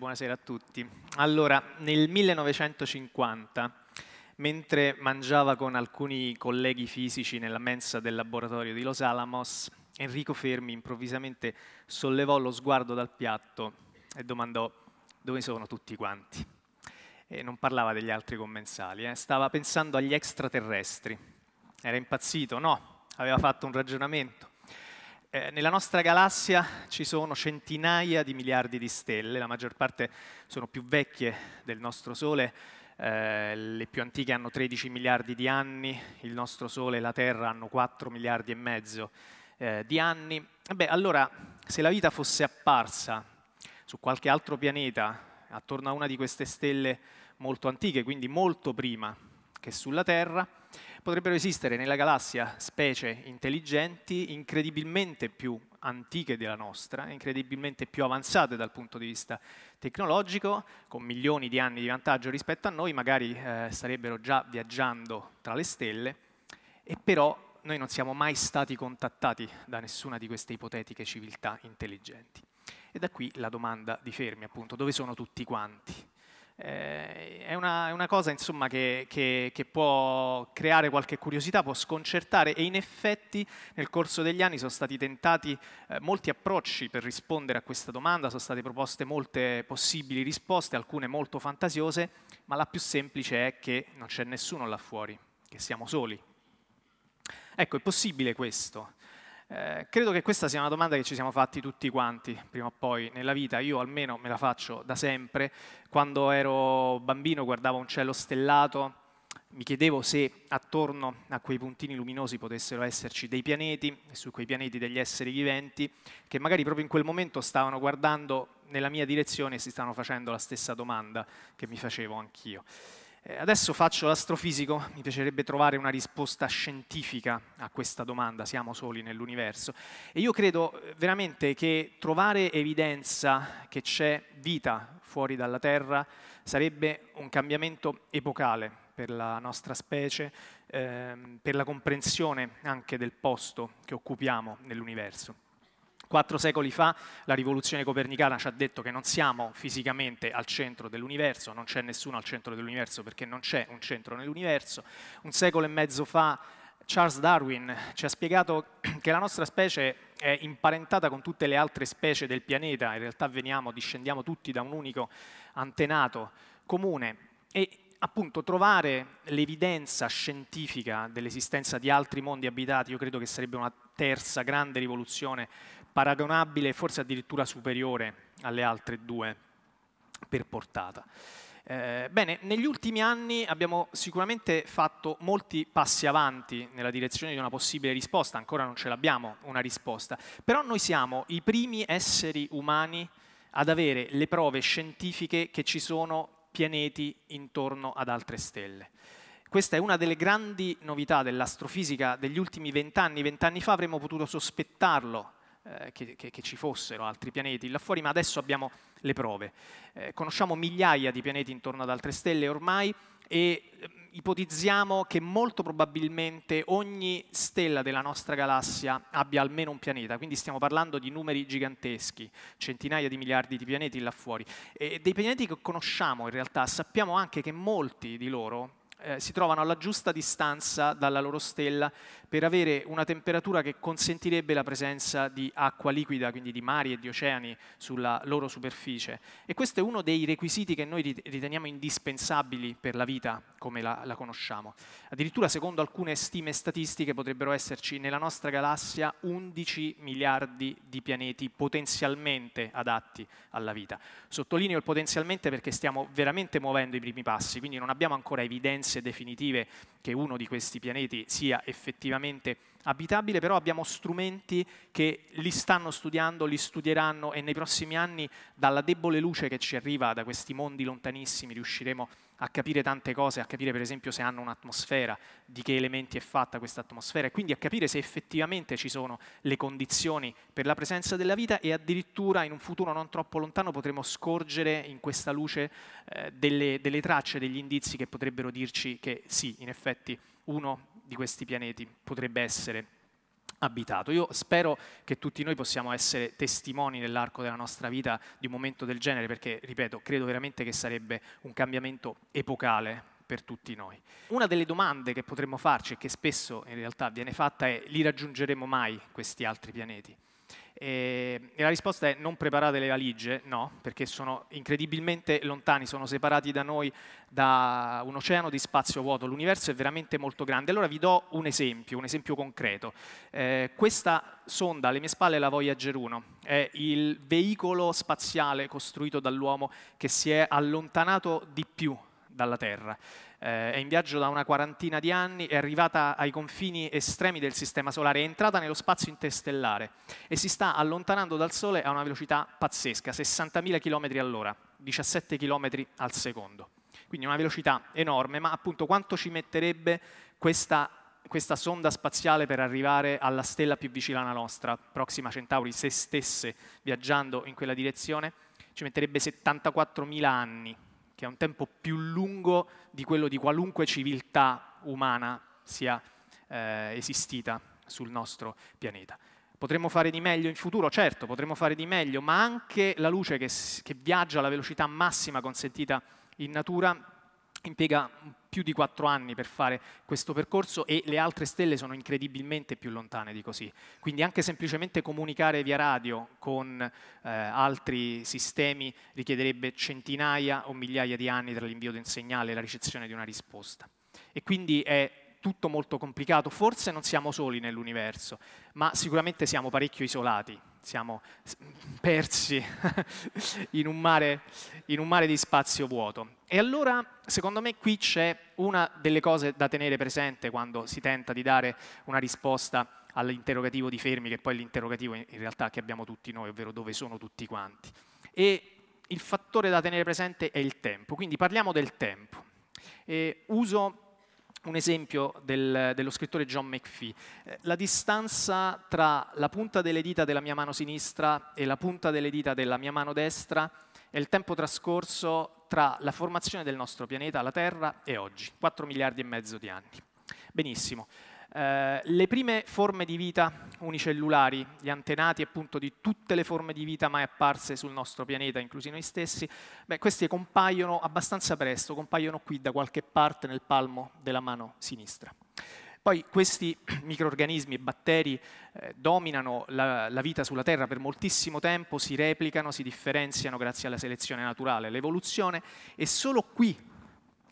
buonasera a tutti. Allora, nel 1950, mentre mangiava con alcuni colleghi fisici nella mensa del laboratorio di Los Alamos, Enrico Fermi improvvisamente sollevò lo sguardo dal piatto e domandò dove sono tutti quanti. E non parlava degli altri commensali, eh? stava pensando agli extraterrestri. Era impazzito? No, aveva fatto un ragionamento. Eh, nella nostra galassia ci sono centinaia di miliardi di stelle, la maggior parte sono più vecchie del nostro Sole, eh, le più antiche hanno 13 miliardi di anni, il nostro Sole e la Terra hanno 4 miliardi e mezzo eh, di anni. Beh, allora, se la vita fosse apparsa su qualche altro pianeta, attorno a una di queste stelle molto antiche, quindi molto prima che sulla Terra, potrebbero esistere nella galassia specie intelligenti incredibilmente più antiche della nostra, incredibilmente più avanzate dal punto di vista tecnologico, con milioni di anni di vantaggio rispetto a noi, magari eh, starebbero già viaggiando tra le stelle, e però noi non siamo mai stati contattati da nessuna di queste ipotetiche civiltà intelligenti. E da qui la domanda di Fermi, appunto, dove sono tutti quanti? Eh, è, una, è, una, cosa insomma, che, che, che, può creare qualche curiosità, può sconcertare e in effetti nel corso degli anni sono stati tentati eh, molti approcci per rispondere a questa domanda, sono state proposte molte possibili risposte, alcune molto fantasiose, ma la più semplice è che non c'è nessuno là fuori, che siamo soli. Ecco, è possibile questo? Eh, credo che questa sia una domanda che ci siamo fatti tutti quanti, prima o poi, nella vita. Io almeno me la faccio da sempre. Quando ero bambino guardavo un cielo stellato, mi chiedevo se attorno a quei puntini luminosi potessero esserci dei pianeti, e su quei pianeti degli esseri viventi, che magari proprio in quel momento stavano guardando nella mia direzione e si stavano facendo la stessa domanda che mi facevo anch'io. Eh, adesso faccio l'astrofisico, mi piacerebbe trovare una risposta scientifica a questa domanda, siamo soli nell'universo. E io credo eh, veramente che trovare evidenza che c'è vita fuori dalla Terra sarebbe un cambiamento epocale per la nostra specie, ehm, per la comprensione anche del posto che occupiamo nell'universo. Quattro secoli fa la rivoluzione copernicana ci ha detto che non siamo fisicamente al centro dell'universo, non c'è nessuno al centro dell'universo perché non c'è un centro nell'universo. Un secolo e mezzo fa Charles Darwin ci ha spiegato che la nostra specie è imparentata con tutte le altre specie del pianeta, in realtà veniamo, discendiamo tutti da un unico antenato comune e appunto trovare l'evidenza scientifica dell'esistenza di altri mondi abitati, io credo che sarebbe una terza grande rivoluzione paragonabile, forse addirittura superiore alle altre due per portata. Eh, bene, negli ultimi anni abbiamo sicuramente fatto molti passi avanti nella direzione di una possibile risposta, ancora non ce l'abbiamo una risposta, però noi siamo i primi esseri umani ad avere le prove scientifiche che ci sono pianeti intorno ad altre stelle. Questa è una delle grandi novità dell'astrofisica degli ultimi vent'anni. Vent'anni fa avremmo potuto sospettarlo eh, che, che, che, ci fossero altri pianeti là fuori, ma adesso abbiamo le prove. Eh, conosciamo migliaia di pianeti intorno ad altre stelle ormai e eh, ipotizziamo che molto probabilmente ogni stella della nostra galassia abbia almeno un pianeta, quindi stiamo parlando di numeri giganteschi, centinaia di miliardi di pianeti là fuori. E dei pianeti che conosciamo in realtà sappiamo anche che molti di loro eh, si trovano alla giusta distanza dalla loro stella per avere una temperatura che consentirebbe la presenza di acqua liquida, quindi di mari e di oceani sulla loro superficie. E questo è uno dei requisiti che noi riteniamo indispensabili per la vita come la, la conosciamo. Addirittura secondo alcune stime statistiche potrebbero esserci nella nostra galassia 11 miliardi di pianeti potenzialmente adatti alla vita. Sottolineo il potenzialmente perché stiamo veramente muovendo i primi passi, quindi non abbiamo ancora evidenze definitive che uno di questi pianeti sia effettivamente abitabile, però abbiamo strumenti che li stanno studiando, li studieranno e nei prossimi anni dalla debole luce che ci arriva da questi mondi lontanissimi riusciremo a capire tante cose, a capire per esempio se hanno un'atmosfera, di che elementi è fatta questa atmosfera e quindi a capire se effettivamente ci sono le condizioni per la presenza della vita e addirittura in un futuro non troppo lontano potremo scorgere in questa luce eh, delle, delle tracce, degli indizi che potrebbero dirci che sì, in effetti uno di questi pianeti potrebbe essere abitato. Io spero che tutti noi possiamo essere testimoni nell'arco della nostra vita di un momento del genere, perché, ripeto, credo veramente che sarebbe un cambiamento epocale per tutti noi. Una delle domande che potremmo farci e che spesso in realtà viene fatta è li raggiungeremo mai questi altri pianeti? E, la risposta è non preparate le valigie, no, perché sono incredibilmente lontani, sono separati da noi da un oceano di spazio vuoto, l'universo è veramente molto grande. Allora vi do un esempio, un esempio concreto. Eh, questa sonda alle mie spalle è la Voyager 1, è il veicolo spaziale costruito dall'uomo che si è allontanato di più dalla Terra eh, è in viaggio da una quarantina di anni, è arrivata ai confini estremi del Sistema Solare, è entrata nello spazio interstellare e si sta allontanando dal Sole a una velocità pazzesca, 60.000 km all'ora, 17 km al secondo. Quindi una velocità enorme, ma appunto quanto ci metterebbe questa questa sonda spaziale per arrivare alla stella più vicina alla nostra, Proxima Centauri, se stesse viaggiando in quella direzione, ci metterebbe 74.000 anni che è un tempo più lungo di quello di qualunque civiltà umana sia eh, esistita sul nostro pianeta. Potremmo fare di meglio in futuro? Certo, potremmo fare di meglio, ma anche la luce che, che viaggia alla velocità massima consentita in natura impiega più di quattro anni per fare questo percorso e le altre stelle sono incredibilmente più lontane di così. Quindi anche semplicemente comunicare via radio con eh, altri sistemi richiederebbe centinaia o migliaia di anni tra l'invio di un segnale e la ricezione di una risposta. E quindi è tutto molto complicato. Forse non siamo soli nell'universo, ma sicuramente siamo parecchio isolati, siamo persi in, un mare, in un mare di spazio vuoto. E allora, secondo me, qui c'è una delle cose da tenere presente quando si tenta di dare una risposta all'interrogativo di Fermi, che è poi l'interrogativo in realtà che abbiamo tutti noi, ovvero dove sono tutti quanti. E il fattore da tenere presente è il tempo, quindi parliamo del tempo. E uso un esempio del, dello scrittore John McPhee. Eh, la distanza tra la punta delle dita della mia mano sinistra e la punta delle dita della mia mano destra è il tempo trascorso tra la formazione del nostro pianeta, la Terra, e oggi, 4 miliardi e mezzo di anni. Benissimo. Eh, le prime forme di vita unicellulari, gli antenati appunto di tutte le forme di vita mai apparse sul nostro pianeta, inclusi noi stessi, beh, questi compaiono abbastanza presto, compaiono qui da qualche parte nel palmo della mano sinistra. Poi questi microorganismi e batteri eh, dominano la, la, vita sulla Terra per moltissimo tempo, si replicano, si differenziano grazie alla selezione naturale, all'evoluzione e solo qui,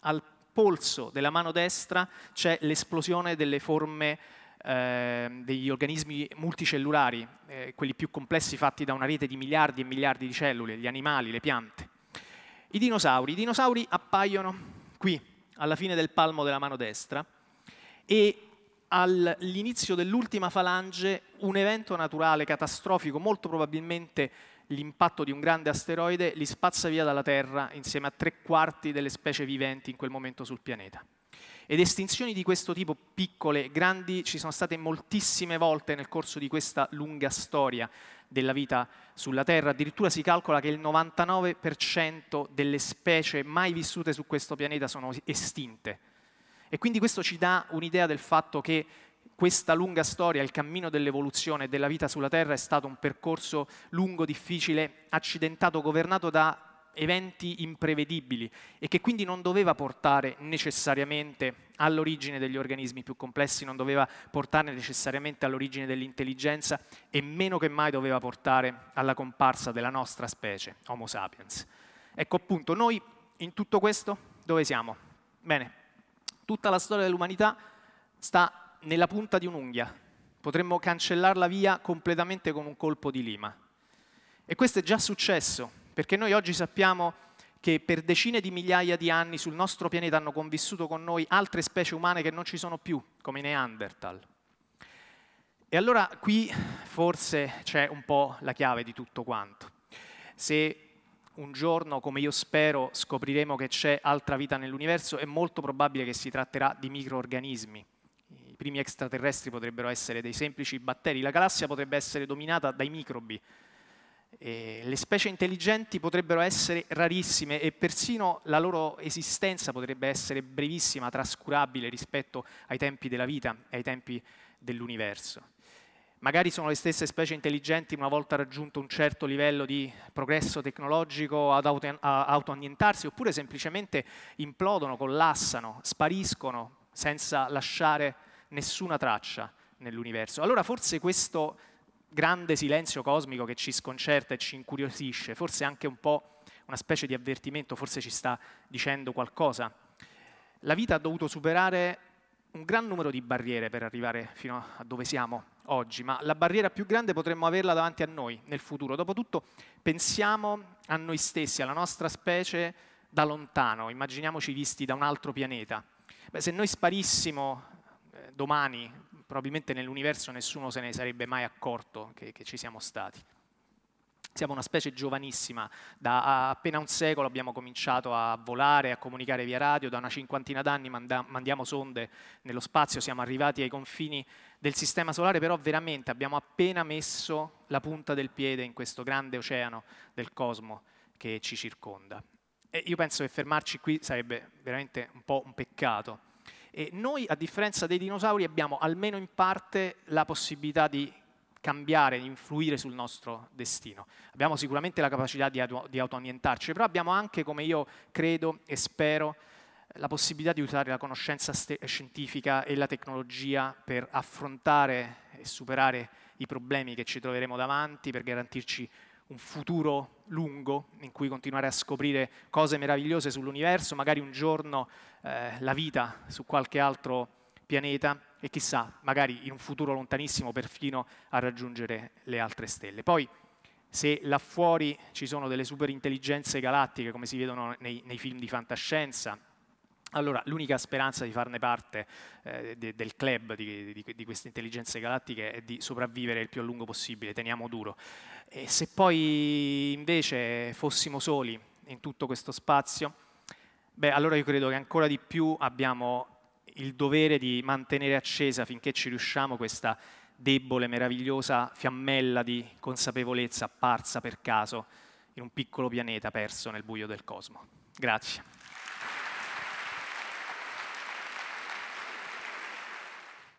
al polso della mano destra c'è l'esplosione delle forme eh, degli organismi multicellulari, eh, quelli più complessi fatti da una rete di miliardi e miliardi di cellule, gli animali, le piante. I dinosauri. I dinosauri appaiono qui, alla fine del palmo della mano destra, e all'inizio dell'ultima falange un evento naturale catastrofico, molto probabilmente l'impatto di un grande asteroide li spazza via dalla Terra insieme a tre quarti delle specie viventi in quel momento sul pianeta. Ed estinzioni di questo tipo, piccole e grandi, ci sono state moltissime volte nel corso di questa lunga storia della vita sulla Terra. Addirittura si calcola che il 99% delle specie mai vissute su questo pianeta sono estinte. E quindi questo ci dà un'idea del fatto che questa lunga storia, il cammino dell'evoluzione della vita sulla Terra è stato un percorso lungo, difficile, accidentato, governato da eventi imprevedibili e che quindi non doveva portare necessariamente all'origine degli organismi più complessi, non doveva portare necessariamente all'origine dell'intelligenza e meno che mai doveva portare alla comparsa della nostra specie, Homo sapiens. Ecco appunto, noi in tutto questo dove siamo? Bene, tutta la storia dell'umanità sta nella punta di un'unghia. Potremmo cancellarla via completamente con un colpo di lima. E questo è già successo, perché noi oggi sappiamo che per decine di migliaia di anni sul nostro pianeta hanno convissuto con noi altre specie umane che non ci sono più, come i Neanderthal. E allora qui forse c'è un po' la chiave di tutto quanto. Se un giorno, come io spero, scopriremo che c'è altra vita nell'universo, è molto probabile che si tratterà di microorganismi primi extraterrestri potrebbero essere dei semplici batteri, la galassia potrebbe essere dominata dai microbi, e le specie intelligenti potrebbero essere rarissime e persino la loro esistenza potrebbe essere brevissima, trascurabile rispetto ai tempi della vita e ai tempi dell'universo. Magari sono le stesse specie intelligenti una volta raggiunto un certo livello di progresso tecnologico ad auto, autoannientarsi, oppure semplicemente implodono, collassano, spariscono senza lasciare nessuna traccia nell'universo. Allora forse questo grande silenzio cosmico che ci sconcerta e ci incuriosisce, forse anche un po' una specie di avvertimento, forse ci sta dicendo qualcosa. La vita ha dovuto superare un gran numero di barriere per arrivare fino a dove siamo oggi, ma la barriera più grande potremmo averla davanti a noi nel futuro. Dopotutto pensiamo a noi stessi, alla nostra specie da lontano, immaginiamoci visti da un altro pianeta. Beh, se noi sparissimo eh, domani, probabilmente nell'universo nessuno se ne sarebbe mai accorto che, che ci siamo stati. Siamo una specie giovanissima, da appena un secolo abbiamo cominciato a volare, a comunicare via radio, da una cinquantina d'anni mandiamo sonde nello spazio, siamo arrivati ai confini del Sistema Solare, però veramente abbiamo appena messo la punta del piede in questo grande oceano del cosmo che ci circonda. E io penso che fermarci qui sarebbe veramente un po' un peccato. E noi, a differenza dei dinosauri, abbiamo almeno in parte la possibilità di cambiare, influire sul nostro destino. Abbiamo sicuramente la capacità di, di autoannientarci, però abbiamo anche, come io credo e spero, la possibilità di usare la conoscenza scientifica e la tecnologia per affrontare e superare i problemi che ci troveremo davanti, per garantirci un futuro lungo in cui continuare a scoprire cose meravigliose sull'universo, magari un giorno eh, la vita su qualche altro pianeta e chissà, magari in un futuro lontanissimo perfino a raggiungere le altre stelle. Poi, se là fuori ci sono delle superintelligenze galattiche, come si vedono nei, nei film di fantascienza, allora l'unica speranza di farne parte eh, de, del club di, di, di, queste intelligenze galattiche è di sopravvivere il più a lungo possibile, teniamo duro. E se poi invece fossimo soli in tutto questo spazio, beh, allora io credo che ancora di più abbiamo il dovere di mantenere accesa finché ci riusciamo questa debole, meravigliosa fiammella di consapevolezza apparsa per caso in un piccolo pianeta perso nel buio del cosmo. Grazie.